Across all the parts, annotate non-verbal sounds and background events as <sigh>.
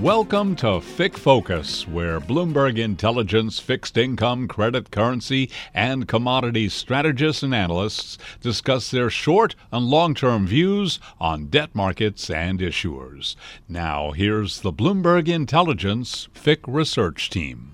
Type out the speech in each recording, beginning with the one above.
Welcome to FICC Focus, where Bloomberg Intelligence fixed income, credit, currency, and commodities strategists and analysts discuss their short and long term views on debt markets and issuers. Now, here's the Bloomberg Intelligence FICC research team.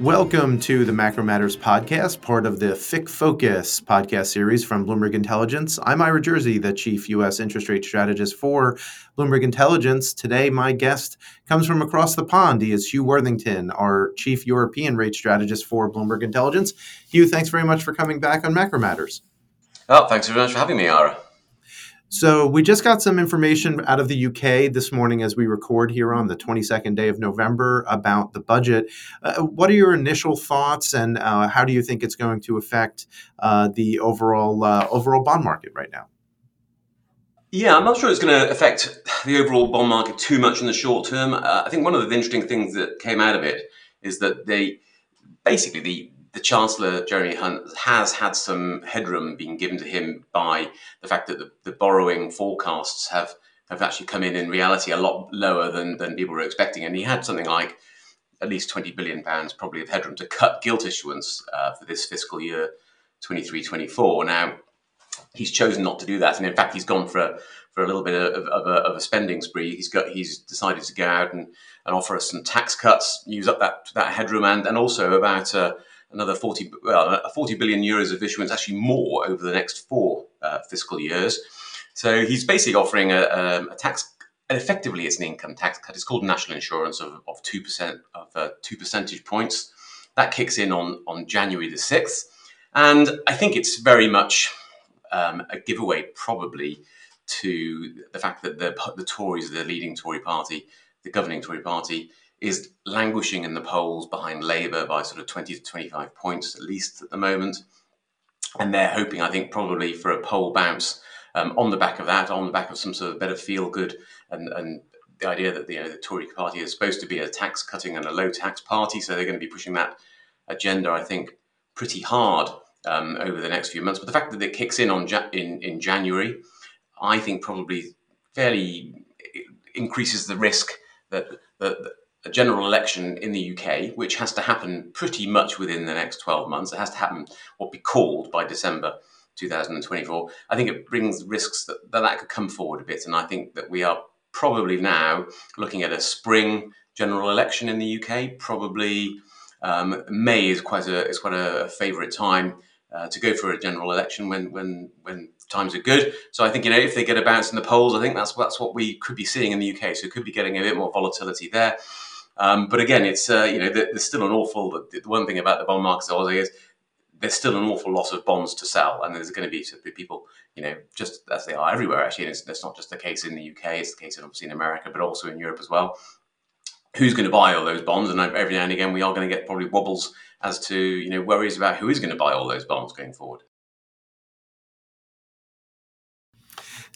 Welcome to the Macro Matters podcast, part of the FICC Focus podcast series from Bloomberg Intelligence. I'm Ira Jersey, the chief U.S. interest rate strategist for Bloomberg Intelligence. Today, my guest comes from across the pond. He is Huw Worthington, our chief European rate strategist for Bloomberg Intelligence. Huw, thanks very much for coming back on Macro Matters. Oh, thanks very much for having me, Ira. So we just got some information out of the UK this morning as we record here on the 22nd day of November about the budget. Uh, what are your initial thoughts, and uh, how do you think it's going to affect uh, the overall uh, overall bond market right now? Yeah, I'm not sure it's going to affect the overall bond market too much in the short term. Uh, I think one of the interesting things that came out of it is that they basically the the Chancellor, Jeremy Hunt, has had some headroom being given to him by the fact that the, the, borrowing forecasts have, have actually come in in reality a lot lower than, than people were expecting. And he had something like at least 20 billion pounds probably of headroom to cut gilt issuance uh, for this fiscal year 23 24. Now, he's chosen not to do that. And in fact, he's gone for a, for a little bit of, of, a, of a spending spree. He's got he's decided to go out and, and offer us some tax cuts, use up that, that headroom, and, and also about uh, another 40, well, 40 billion euros of issuance, actually more over the next four uh, fiscal years. So he's basically offering a, um, a, tax, effectively it's an income tax cut. It's called national insurance of, of 2% of uh, 2 percentage points. That kicks in on, on January the 6th. And I think it's very much um, a giveaway, probably, to the fact that the, the Tories, the leading Tory party, the governing Tory party, is languishing in the polls behind Labour by sort of 20 to 25 points at least at the moment. And they're hoping, I think, probably for a poll bounce um, on the back of that, on the back of some sort of better feel good and, and the idea that you know, the Tory party is supposed to be a tax cutting and a low tax party. So they're going to be pushing that agenda, I think, pretty hard um, over the next few months. But the fact that it kicks in on ja- in, in January, I think probably fairly increases the risk that, that, a general election in the UK, which has to happen pretty much within the next 12 months. It has to happen what be called by December 2024. I think it brings risks that, that that could come forward a bit. And I think that we are probably now looking at a spring general election in the UK. Probably um, May is quite a is quite a favourite time uh, to go for a general election when when when times are good. So I think you know if they get a bounce in the polls, I think that's that's what we could be seeing in the UK. So it could be getting a bit more volatility there. Um, but again, it's uh, you know there's still an awful. The one thing about the bond market is there's still an awful lot of bonds to sell, and there's going to be people, you know, just as they are everywhere. Actually, and it's, it's not just the case in the UK; it's the case in obviously in America, but also in Europe as well. Who's going to buy all those bonds? And every now and again, we are going to get probably wobbles as to you know worries about who is going to buy all those bonds going forward.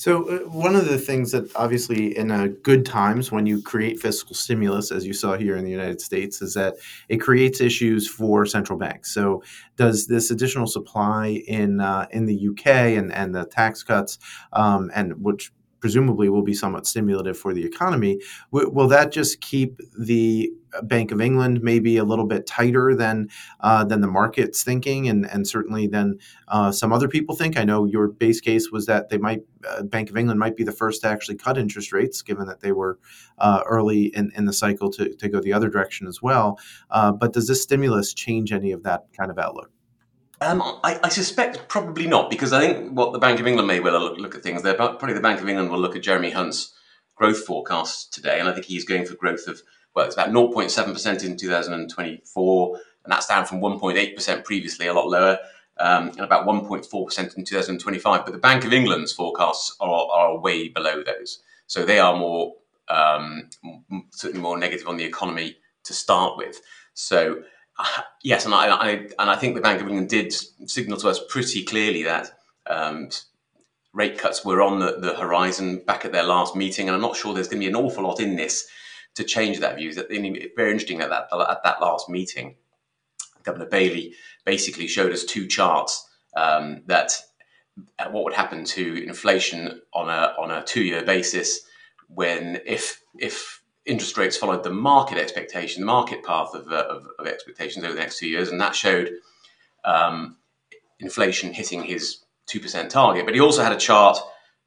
So, uh, one of the things that obviously in uh, good times when you create fiscal stimulus, as you saw here in the United States, is that it creates issues for central banks. So, does this additional supply in uh, in the UK and, and the tax cuts, um, and which presumably will be somewhat stimulative for the economy. W- will that just keep the Bank of England maybe a little bit tighter than uh, than the market's thinking, and and certainly than uh, some other people think? I know your base case was that they might uh, Bank of England might be the first to actually cut interest rates, given that they were uh, early in, in the cycle to, to go the other direction as well. Uh, but does this stimulus change any of that kind of outlook? Um, I, I, suspect probably not, because I think what the Bank of England may well look, look at things. They're probably the Bank of England will look at Jeremy Hunt's growth forecast today, and I think he's going for growth of well, it's about 0.7% in 2024, and that's down from 1.8% previously, a lot lower, um, and about 1.4% in 2025. But the Bank of England's forecasts are, are way below those, so they are more um, certainly more negative on the economy to start with. So <laughs> yes, and I, I, and I think the Bank of England did signal to us pretty clearly that um, rate cuts were on the, the, horizon back at their last meeting, and I'm not sure there's going to be an awful lot in this to change that view. It's very interesting that, that at that last meeting, Governor Bailey basically showed us two charts um, that at what would happen to inflation on a on a two year basis when if if interest rates followed the market expectation, the market path of, uh, of, of, expectations over the next two years, and that showed um, inflation hitting his two percent target. But he also had a chart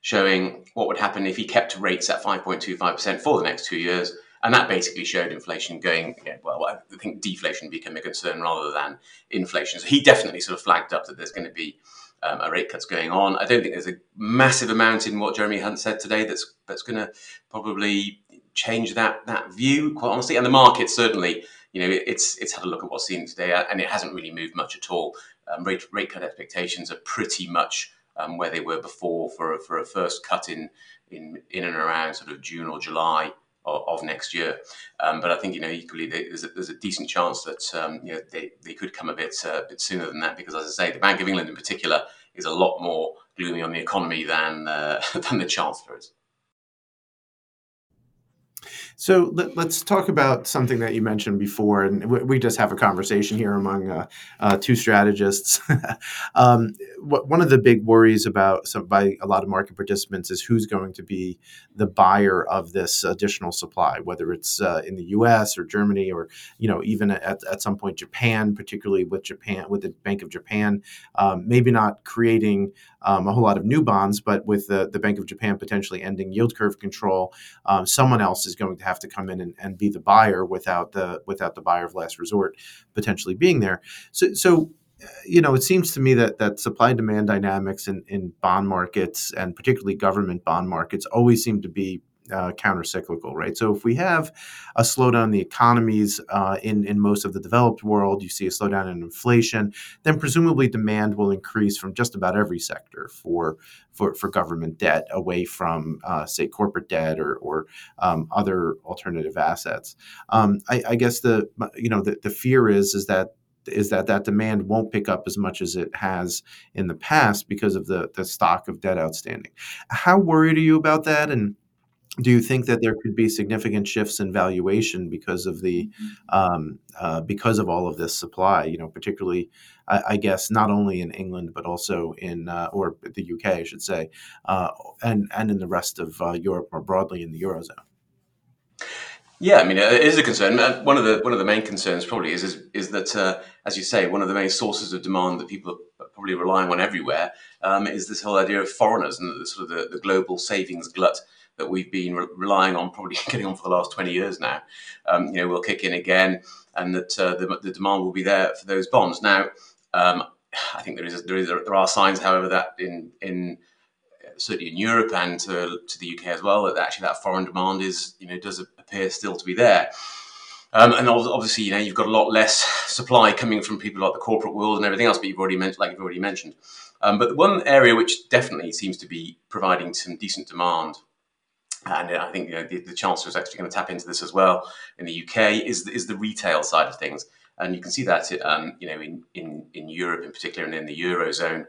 showing what would happen if he kept rates at five point two five percent for the next two years. And that basically showed inflation going, yeah, well, I think deflation became a concern rather than inflation. So he definitely sort of flagged up that there's going to be um, a rate cuts going on. I don't think there's a massive amount in what Jeremy Hunt said today that's that's going to probably change that that view. Quite honestly, and the market certainly, you know, it's it's had a look at what's seen today, and it hasn't really moved much at all. Um, rate rate cut expectations are pretty much um, where they were before for a, for a first cut in in in and around sort of June or July of, of next year. Um, but I think you know equally there's a, there's a decent chance that um, you know they, they could come a bit uh, bit sooner than that because as I say the Bank of England in particular is a lot more gloomy on the economy than uh, <laughs> than the Chancellor is. So let, us talk about something that you mentioned before, and we, just have a conversation here among uh, uh, two strategists. <laughs> um, one of the big worries about some, by a lot of market participants is who's going to be the buyer of this additional supply, whether it's uh, in the U.S. or Germany, or you know even at, at some point Japan, particularly with Japan with the Bank of Japan, um, maybe not creating um, a whole lot of new bonds, but with the, the Bank of Japan potentially ending yield curve control, um, someone else is going to have to come in and, and be the buyer without the without the buyer of last resort potentially being there. So, so uh, you know, it seems to me that that supply demand dynamics in, in bond markets and particularly government bond markets always seem to be uh, counter-cyclical, right? So if we have a slowdown in the economies uh, in in most of the developed world, you see a slowdown in inflation, then presumably demand will increase from just about every sector for for, for government debt away from uh, say corporate debt or or um, other alternative assets. Um, I, I, guess the you know the, the fear is is that is that that demand won't pick up as much as it has in the past because of the the stock of debt outstanding. How worried are you about that? And do you think that there could be significant shifts in valuation because of the mm-hmm. um, uh, because of all of this supply? You know, particularly, I, I guess, not only in England but also in uh, or the UK, I should say, uh, and and in the rest of uh, Europe more broadly in the eurozone. Yeah, I mean, it is a concern. Uh, one of the one of the main concerns probably is is, is that, uh, as you say, one of the main sources of demand that people are probably relying on everywhere um, is this whole idea of foreigners and the, sort of the, the global savings glut that we've been re- relying on, probably <laughs> getting on for the last 20 years now, um, you know, will kick in again and that uh, the, the, demand will be there for those bonds. Now, um, I think there is, there is there are signs, however, that in in certainly in Europe and to, to the UK as well, that actually that foreign demand is you know does appear still to be there. Um, and obviously, you know, you've got a lot less supply coming from people like the corporate world and everything else. But you've already mentioned, like you've already mentioned. Um, but one area which definitely seems to be providing some decent demand and I think you know, the, the Chancellor is actually going to tap into this as well in the UK, is, is the retail side of things. And you can see that um, you know, in, in, in Europe in particular and in the Eurozone.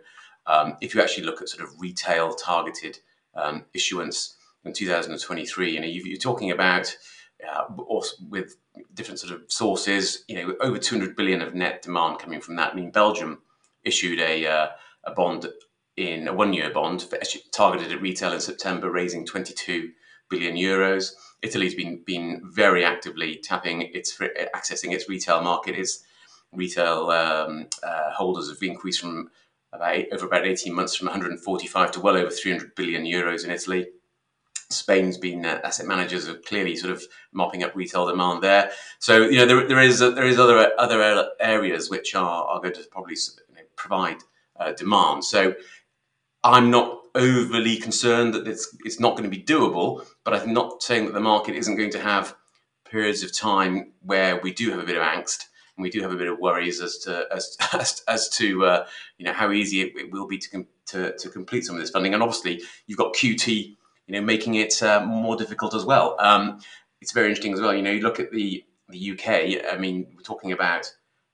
Um, if you actually look at sort of retail targeted um, issuance in 2023, you know, you're talking about uh, with different sort of sources, you know, over 200 billion of net demand coming from that. I mean, Belgium issued a, uh, a bond in a one-year bond targeted at retail in September, raising 22 billion euros. Italy's been been very actively tapping its accessing its retail market. Its retail um, uh, holders have increased from about eight, over about 18 months from 145 to well over 300 billion euros in Italy. Spain's been uh, asset managers are clearly sort of mopping up retail demand there. So you know there, there is there is other other areas which are, are going to probably provide uh, demand. So I'm not overly concerned that it's it's not going to be doable, but I'm not saying that the market isn't going to have periods of time where we do have a bit of angst and we do have a bit of worries as to as <laughs> as, as to uh, you know how easy it, it will be to, com- to to complete some of this funding. And obviously, you've got QT, you know, making it uh, more difficult as well. Um, it's very interesting as well. You know, you look at the the UK. I mean, we're talking about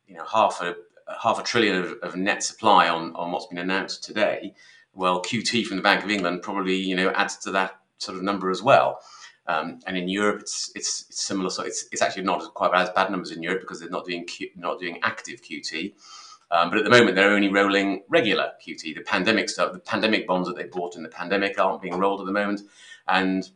you know half a half a trillion of, of net supply on on what's been announced today well, QT from the Bank of England probably you know adds to that sort of number as well. Um, and in Europe, it's, it's, it's similar. So it's, it's actually not quite as bad numbers in Europe because they're not doing Q, not doing active QT. Um, but at the moment, they're only rolling regular QT. The pandemic stuff, the pandemic bonds that they bought in the pandemic aren't being rolled at the moment, and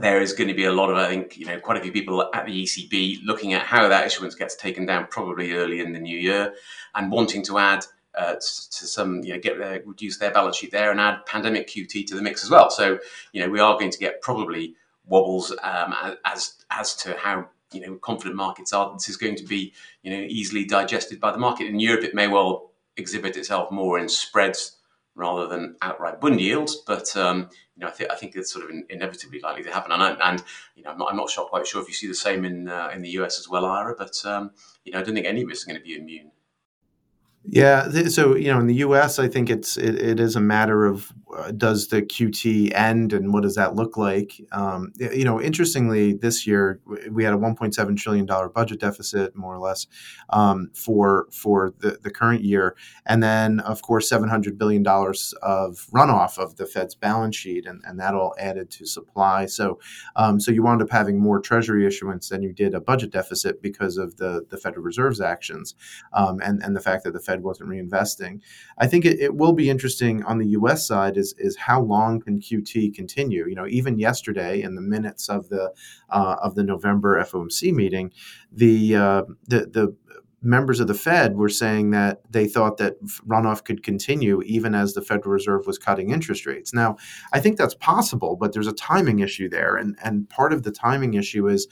there is going to be a lot of, I think, you know, quite a few people at the ECB looking at how that issuance gets taken down probably early in the new year and wanting to add uh, to some, you know, get their, reduce their balance sheet there and add pandemic QT to the mix as well. So, you know, we are going to get probably wobbles um, as as to how you know confident markets are. This is going to be you know easily digested by the market. In Europe, it may well exhibit itself more in spreads rather than outright bund yields. But um, you know, I, th- I, think it's sort of in- inevitably likely to happen. And, I, and you know, I'm not, I'm not quite sure if you see the same in uh, in the US as well, Ira. But um, you know, I don't think any of us are going to be immune. Yeah, so you know, in the U.S., I think it's it, it is a matter of uh, does the QT end and what does that look like? Um, you know, interestingly, this year we had a 1.7 trillion dollar budget deficit, more or less, um, for for the, the current year, and then of course 700 billion dollars of runoff of the Fed's balance sheet, and, and that all added to supply. So, um, so you wound up having more Treasury issuance than you did a budget deficit because of the the Federal Reserve's actions, um, and and the fact that the Fed Fed wasn't reinvesting. I think it, it will be interesting on the U.S. side is is how long can QT continue? You know, even yesterday in the minutes of the uh, of the November FOMC meeting, the uh, the the members of the Fed were saying that they thought that runoff could continue even as the Federal Reserve was cutting interest rates. Now, I think that's possible, but there's a timing issue there, and and part of the timing issue is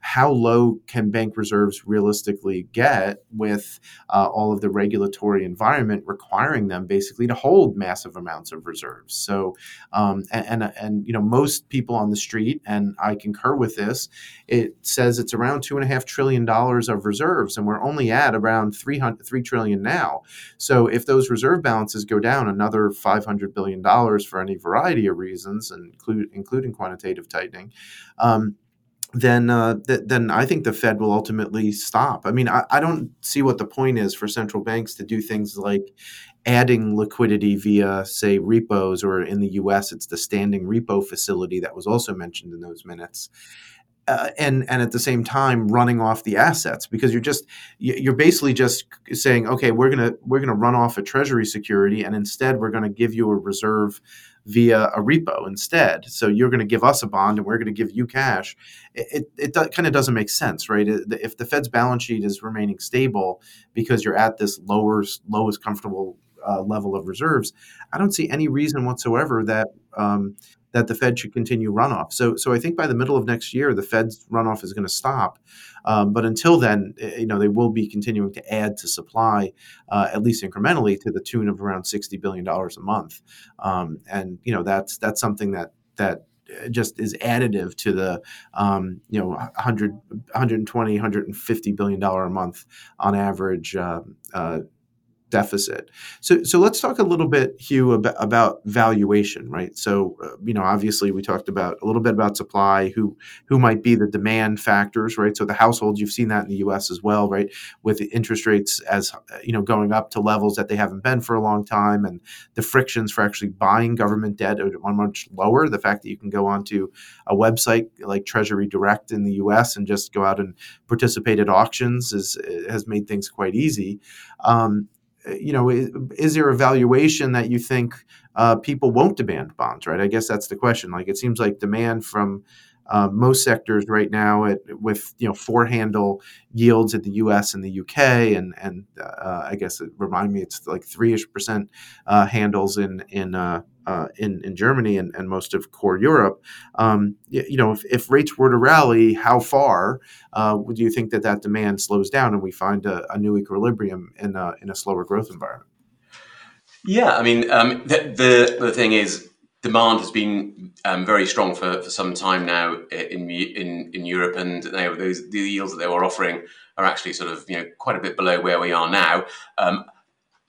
how low can bank reserves realistically get with uh, all of the regulatory environment requiring them basically to hold massive amounts of reserves? So, um, and, and, and you know most people on the street, and I concur with this. It says it's around two and a half trillion dollars of reserves, and we're only at around 300, 3 trillion now. So, if those reserve balances go down another 500 billion dollars for any variety of reasons, include, including quantitative tightening. Um, then uh, th- then I think the Fed will ultimately stop. I mean, I, I don't see what the point is for central banks to do things like adding liquidity via, say, repos, or in the U.S., it's the standing repo facility that was also mentioned in those minutes. Uh, and and at the same time running off the assets because you're just you're basically just saying okay we're gonna we're gonna run off a treasury security and instead we're gonna give you a reserve via a repo instead. So you're going to give us a bond and we're going to give you cash. It, it, it kind of doesn't make sense, right? If the Fed's balance sheet is remaining stable because you're at this lower, lowest comfortable uh, level of reserves, I don't see any reason whatsoever that um, that the Fed should continue runoff. So, so I think by the middle of next year, the Fed's runoff is going to stop. Um, but until then, eh, you know, they will be continuing to add to supply, uh, at least incrementally, to the tune of around sixty billion dollars a month. Um, and you know, that's that's something that that eh, just is additive to the um, you know 100 120 150 billion dollar a month on average uh, uh, deficit. So, so let's talk a little bit, Huw, about, about valuation, right? So, uh, you know, obviously we talked about a little bit about supply, who who might be the demand factors, right? So the households, you've seen that in the U.S. as well, right? With interest rates as you know going up to levels that they haven't been for a long time, and the frictions for actually buying government debt are much lower. The fact that you can go onto a website like Treasury Direct in the U.S. and just go out and participate at auctions is has made things quite easy. Um, you know, is, is, there a valuation that you think uh, people won't demand bonds, right? I guess that's the question. Like, it seems like demand from uh, most sectors right now, at, with you know four handle yields at the U.S. and the U.K. and and uh, I guess it remind me it's like three ish percent uh, handles in in uh, in, in Germany and, and most of core Europe. Um, you, you, know, if, if rates were to rally, how far uh, do you think that that demand slows down and we find a, a new equilibrium in a, in a slower growth environment? Yeah, I mean, um, the, the, the thing is, demand has been um, very strong for, for some time now in in, in Europe, and know, those the yields that they were offering are actually sort of you know quite a bit below where we are now. Um,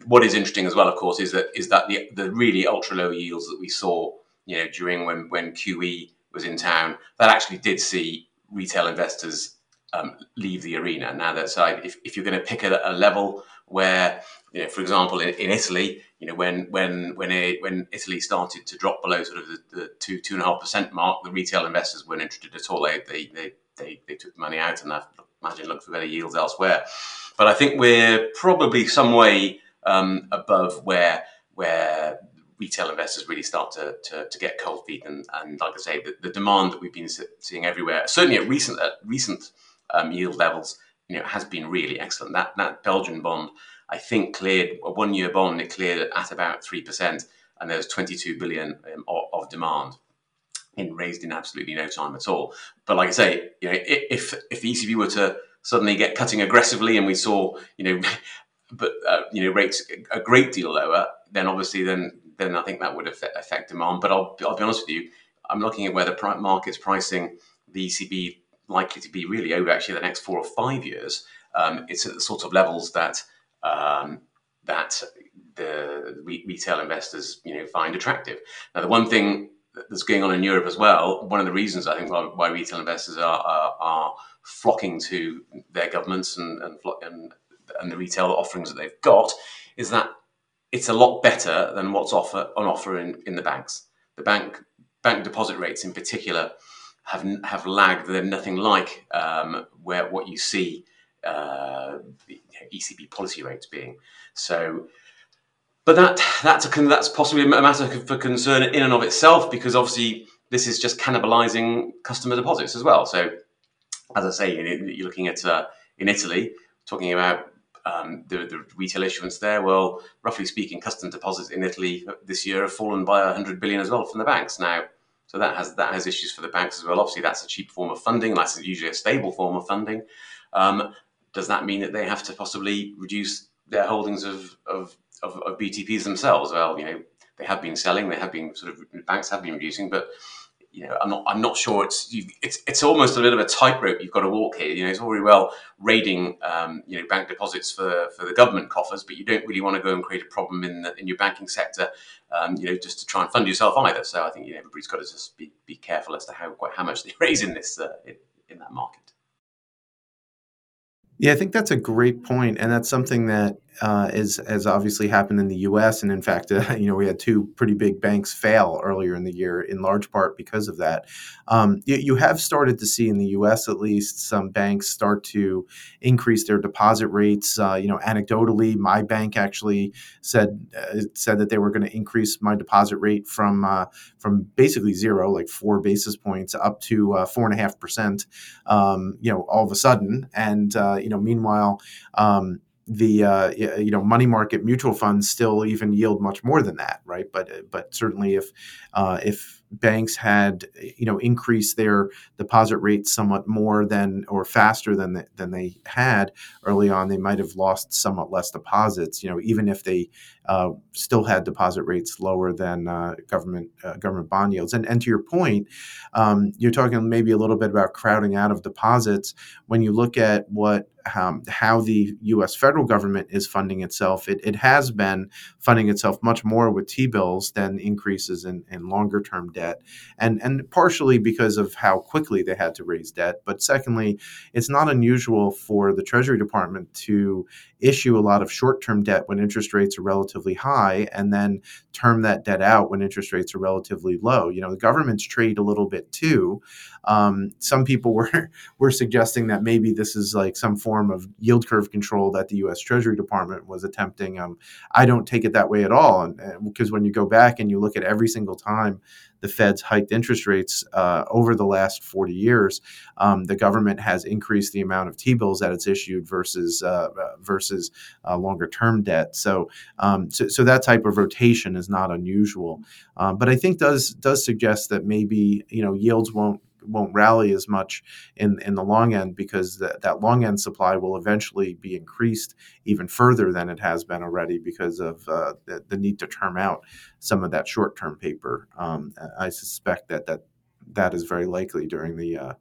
what is interesting as well, of course, is that is that the, the really ultra low yields that we saw, you know, during when when QE was in town, that actually did see retail investors um, leave the arena. Now that side, if, if you're going to pick a, a, level where, you know, for example, in, in, Italy, you know, when when when when Italy started to drop below sort of the, the two two and a half percent mark, the retail investors weren't interested at all. They they they they, they took the money out and I imagine looked for better yields elsewhere. But I think we're probably some way um, above where where retail investors really start to, to, to get cold feet. And, and like I say, the, the, demand that we've been seeing everywhere, certainly at recent at recent um, yield levels, you know, has been really excellent. That that Belgian bond, I think, cleared a one-year bond. It cleared at about three percent, and there's 22 billion um, of, of, demand. In raised in absolutely no time at all. But like I say, you know, if if the ECB were to suddenly get cutting aggressively, and we saw, you know, but uh, you know rates a great deal lower, then obviously then then I think that would affect demand. But I'll, I'll be honest with you, I'm looking at where the market's pricing the ECB likely to be really over actually the next four or five years. Um, it's at the sort of levels that um, that the re- retail investors you know find attractive. Now, the one thing that's going on in Europe as well, one of the reasons I think why, why retail investors are, are, are, flocking to their governments and and, and and the retail offerings that they've got is that it's a lot better than what's offer on offer in, in the banks. The bank bank deposit rates in particular have have lagged. They're nothing like um, where what you see uh, ECB policy rates being. So, but that that's a, that's possibly a matter for concern in and of itself because obviously this is just cannibalizing customer deposits as well. So, as I say, you're looking at uh, in Italy, talking about um, the, the, retail issuance there, well, roughly speaking, customer deposits in Italy this year have fallen by 100 billion as well from the banks. Now, so that has that has issues for the banks as well. Obviously, that's a cheap form of funding. That's usually a stable form of funding. Um, does that mean that they have to possibly reduce their holdings of, of, of, of BTPs themselves? Well, you know, they have been selling. They have been sort of banks have been reducing, but you know, I'm not, I'm not sure it's, it's, it's almost a bit of a tightrope you've got to walk here. You know, it's all very well raiding, um, you know, bank deposits for, for the government coffers, but you don't really want to go and create a problem in the, in your banking sector, um, you know, just to try and fund yourself either. So I think you know, everybody's got to just be, be careful as to how quite how much they <laughs> raise in this uh, in, in that market. Yeah, I think that's a great point, and that's something that uh, is has obviously happened in the U.S. And in fact, <laughs> uh, you know, we had two pretty big banks fail earlier in the year, in large part because of that. Um, you, you, have started to see in the U.S. at least some banks start to increase their deposit rates. Uh, you know, anecdotally, my bank actually said uh, said that they were going to increase my deposit rate from uh, from basically zero, like four basis points, up to uh, four and a half percent. Um, you know, all of a sudden, and you know, meanwhile. Um, the uh, you know money market mutual funds still even yield much more than that, right? But but certainly if uh, if banks had you know increased their deposit rates somewhat more than or faster than the, than they had early on, they might have lost somewhat less deposits. You know, even if they uh, still had deposit rates lower than uh, government uh, government bond yields. And and to your point, um, you're talking maybe a little bit about crowding out of deposits. When you look at what um, how the U.S. federal government is funding itself, it, it has been funding itself much more with T-bills than increases in, in longer term debt, and and partially because of how quickly they had to raise debt, but secondly, it's not unusual for the Treasury Department to issue a lot of short term debt when interest rates are relatively high, and then term that debt out when interest rates are relatively low. You know, the governments trade a little bit too. Um, some people <laughs> were were suggesting that maybe this is like some form of yield curve control that the U.S. Treasury Department was attempting. Um, I don't take it that way at all, because when you go back and you look at every single time the Fed's hiked interest rates uh, over the last 40 years, um, the government has increased the amount of T-bills that it's issued versus uh, uh versus uh, longer term debt. So, um, so, so that type of rotation is not unusual, um, but I think does does suggest that maybe you know yields won't won't rally as much in in the long end because the, that long end supply will eventually be increased even further than it has been already because of uh, the, the, need to term out some of that short term paper. Um, I suspect that that that is very likely during the uh,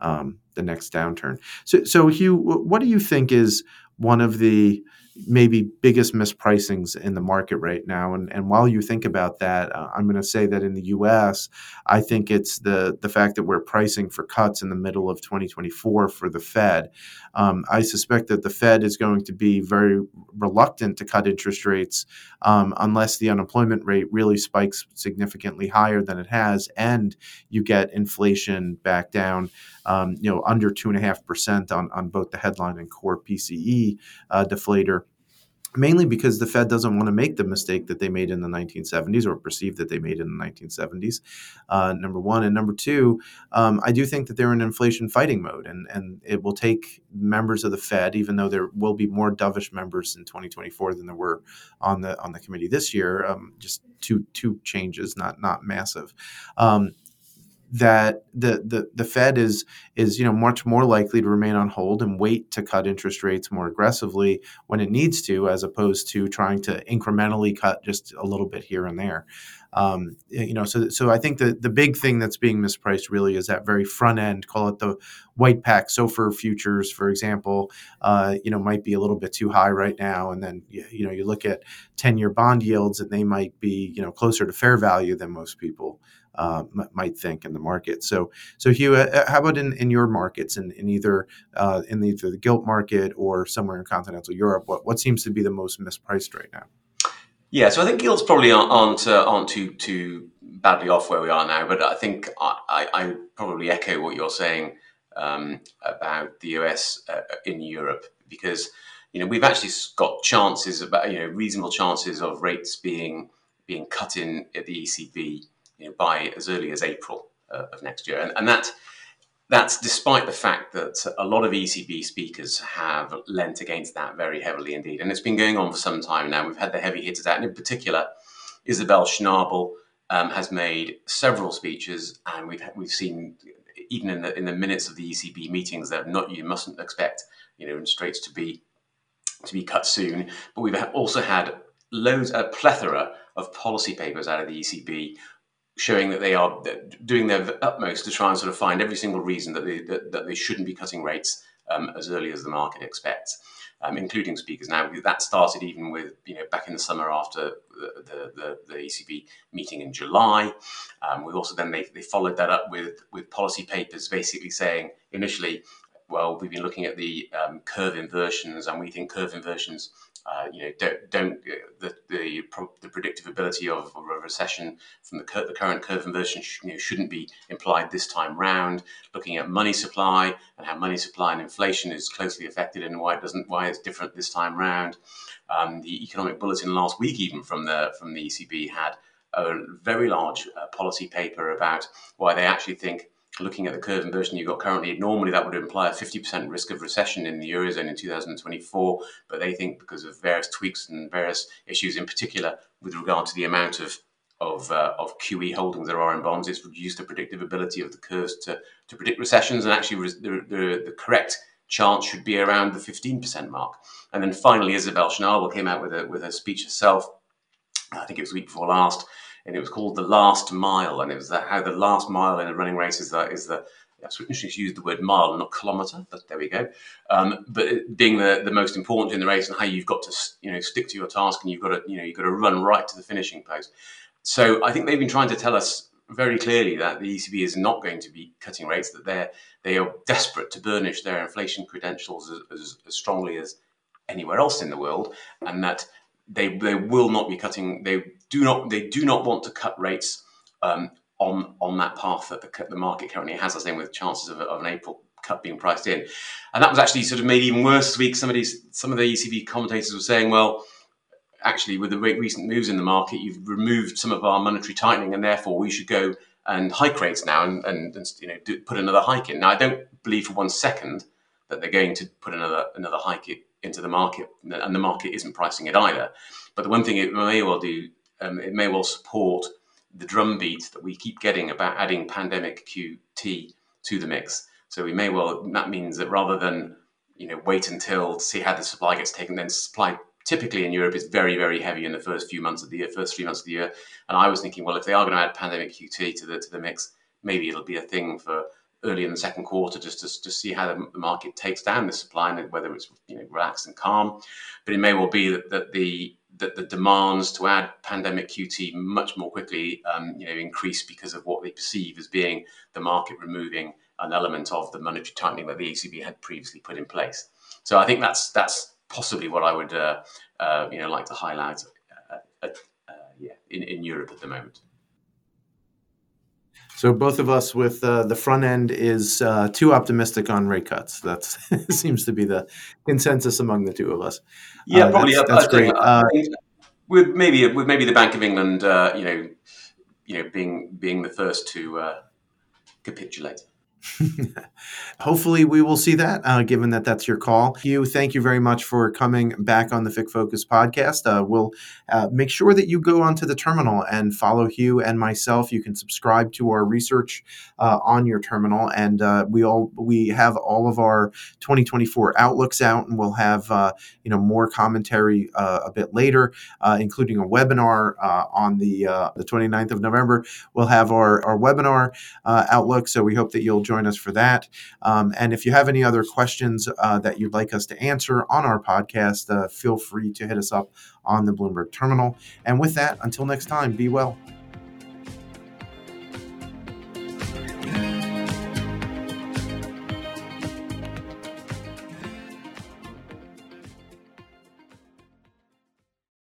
um, the next downturn. So, so Huw, what do you think is one of the maybe biggest mispricings in the market right now. And, and while you think about that, uh, I'm going to say that in the U.S., I think it's the the fact that we're pricing for cuts in the middle of 2024 for the Fed. Um, I suspect that the Fed is going to be very reluctant to cut interest rates um, unless the unemployment rate really spikes significantly higher than it has, and you get inflation back down, um, you know, under two and a half percent on on both the headline and core PCE uh, deflator mainly because the Fed doesn't want to make the mistake that they made in the 1970s or perceived that they made in the 1970s. Uh, number one. And number two, um, I do think that they're in inflation fighting mode, and, and it will take members of the Fed, even though there will be more dovish members in 2024 than there were on the on the committee this year. Um, just two two changes, not not massive. Um, that the, the the Fed is is you know much more likely to remain on hold and wait to cut interest rates more aggressively when it needs to, as opposed to trying to incrementally cut just a little bit here and there. Um, you know, so so I think the the big thing that's being mispriced really is that very front end, call it the white pack SOFR futures, for example. Uh, you know, might be a little bit too high right now, and then you know you look at ten year bond yields and they might be you know closer to fair value than most people uh, m- might think in the market. So, so Huw, uh, uh, how about in, in your markets, in, in either uh, in either the gilt market or somewhere in continental Europe? What what seems to be the most mispriced right now? Yeah, so I think gilts probably aren't aren't too too badly off where we are now, but I think I, I, I probably echo what you're saying um, about the US uh, in Europe because you know we've actually got chances about you know reasonable chances of rates being being cut in at the ECB you know, by as early as April uh, of next year, and, and that that's despite the fact that a lot of ECB speakers have lent against that very heavily indeed, and it's been going on for some time now. We've had the heavy hitters out, and in particular, Isabel Schnabel um, has made several speeches, and we've we've seen even in the in the minutes of the ECB meetings that not you mustn't expect you know interest rates to be to be cut soon. But we've also had loads a plethora of policy papers out of the ECB showing that they are doing their utmost to try and sort of find every single reason that they, that, that they shouldn't be cutting rates um, as early as the market expects, um, including speakers. Now, that started even with, you know, back in the summer after the, the, the, the ECB meeting in July. Um, we also then, they, they followed that up with, with policy papers basically saying initially, well, we've been looking at the um, curve inversions and we think curve inversions uh, you know, don't, don't uh, the, the, the predictability of, of, a recession from the, cur- the current curve inversion sh- you know, shouldn't be implied this time round. Looking at money supply and how money supply and inflation is closely affected and why it doesn't, why it's different this time round. Um, the economic bulletin last week, even from the from the ECB, had a very large uh, policy paper about why they actually think looking at the curve inversion you've got currently, normally that would imply a 50% risk of recession in the Eurozone in 2024. But they think because of various tweaks and various issues, in particular with regard to the amount of of, uh, of QE holdings there are in bonds, it's reduced the predictability of the curves to, to predict recessions. And actually, the, the, the correct chance should be around the 15% mark. And then finally, Isabel Schnabel came out with a, with a speech herself, I think it was the week before last, and it was called the last mile, and it was that how the last mile in a running race is the is the that's she used the word mile, not kilometre, but there we go. Um, but being the, the most important in the race and how you've got to you know stick to your task and you've got to you know you've got to run right to the finishing post. So I think they've been trying to tell us very clearly that the ECB is not going to be cutting rates, that they're they are desperate to burnish their inflation credentials as, as, as strongly as anywhere else in the world, and that they they will not be cutting. They do not they do not want to cut rates um, on on that path that the, the market currently has. I was with chances of, of, an April cut being priced in, and that was actually sort of made even worse this week. Some of these some of the ECB commentators were saying, well. Actually, with the recent moves in the market, you've removed some of our monetary tightening, and therefore we should go and hike rates now and, and, and you know do, put another hike in. Now, I don't believe for one second that they're going to put another another hike into the market, and the market isn't pricing it either. But the one thing it may well do, um, it may well support the drumbeat that we keep getting about adding pandemic QT to the mix. So we may well that means that rather than you know wait until to see how the supply gets taken, then supply typically in Europe is very very heavy in the first few months of the year, first three months of the year. And I was thinking, well, if they are going to add pandemic QT to the to the mix, maybe it'll be a thing for early in the second quarter just to, to see how the, market takes down the supply and whether it's you know relaxed and calm. But it may well be that, that the that the demands to add pandemic QT much more quickly, um, you know, increase because of what they perceive as being the market removing an element of the monetary tightening that the ECB had previously put in place. So I think that's that's possibly what I would uh, uh, you know like to highlight uh, uh, yeah in, in Europe at the moment. So both of us with uh, the front end is uh, too optimistic on rate cuts. That <laughs> seems to be the consensus among the two of us. Yeah, uh, probably. That's, that's great. Uh, with maybe with maybe the Bank of England, uh, you know, you know, being being the first to uh, capitulate. <laughs> Hopefully, we will see that, uh, given that that's your call. Huw, thank you very much for coming back on the FICC Focus podcast. Uh, we'll uh, make sure that you go onto the terminal and follow Huw and myself. You can subscribe to our research uh, on your terminal, and uh, we all we have all of our 2024 outlooks out, and we'll have uh, you know more commentary a bit later, including a webinar on the the 29th of November. We'll have our our webinar outlook, so we hope that you'll join us for that. Um, and if you have any other questions uh, that you'd like us to answer on our podcast, uh, feel free to hit us up on the Bloomberg terminal. And with that, until next time, be well.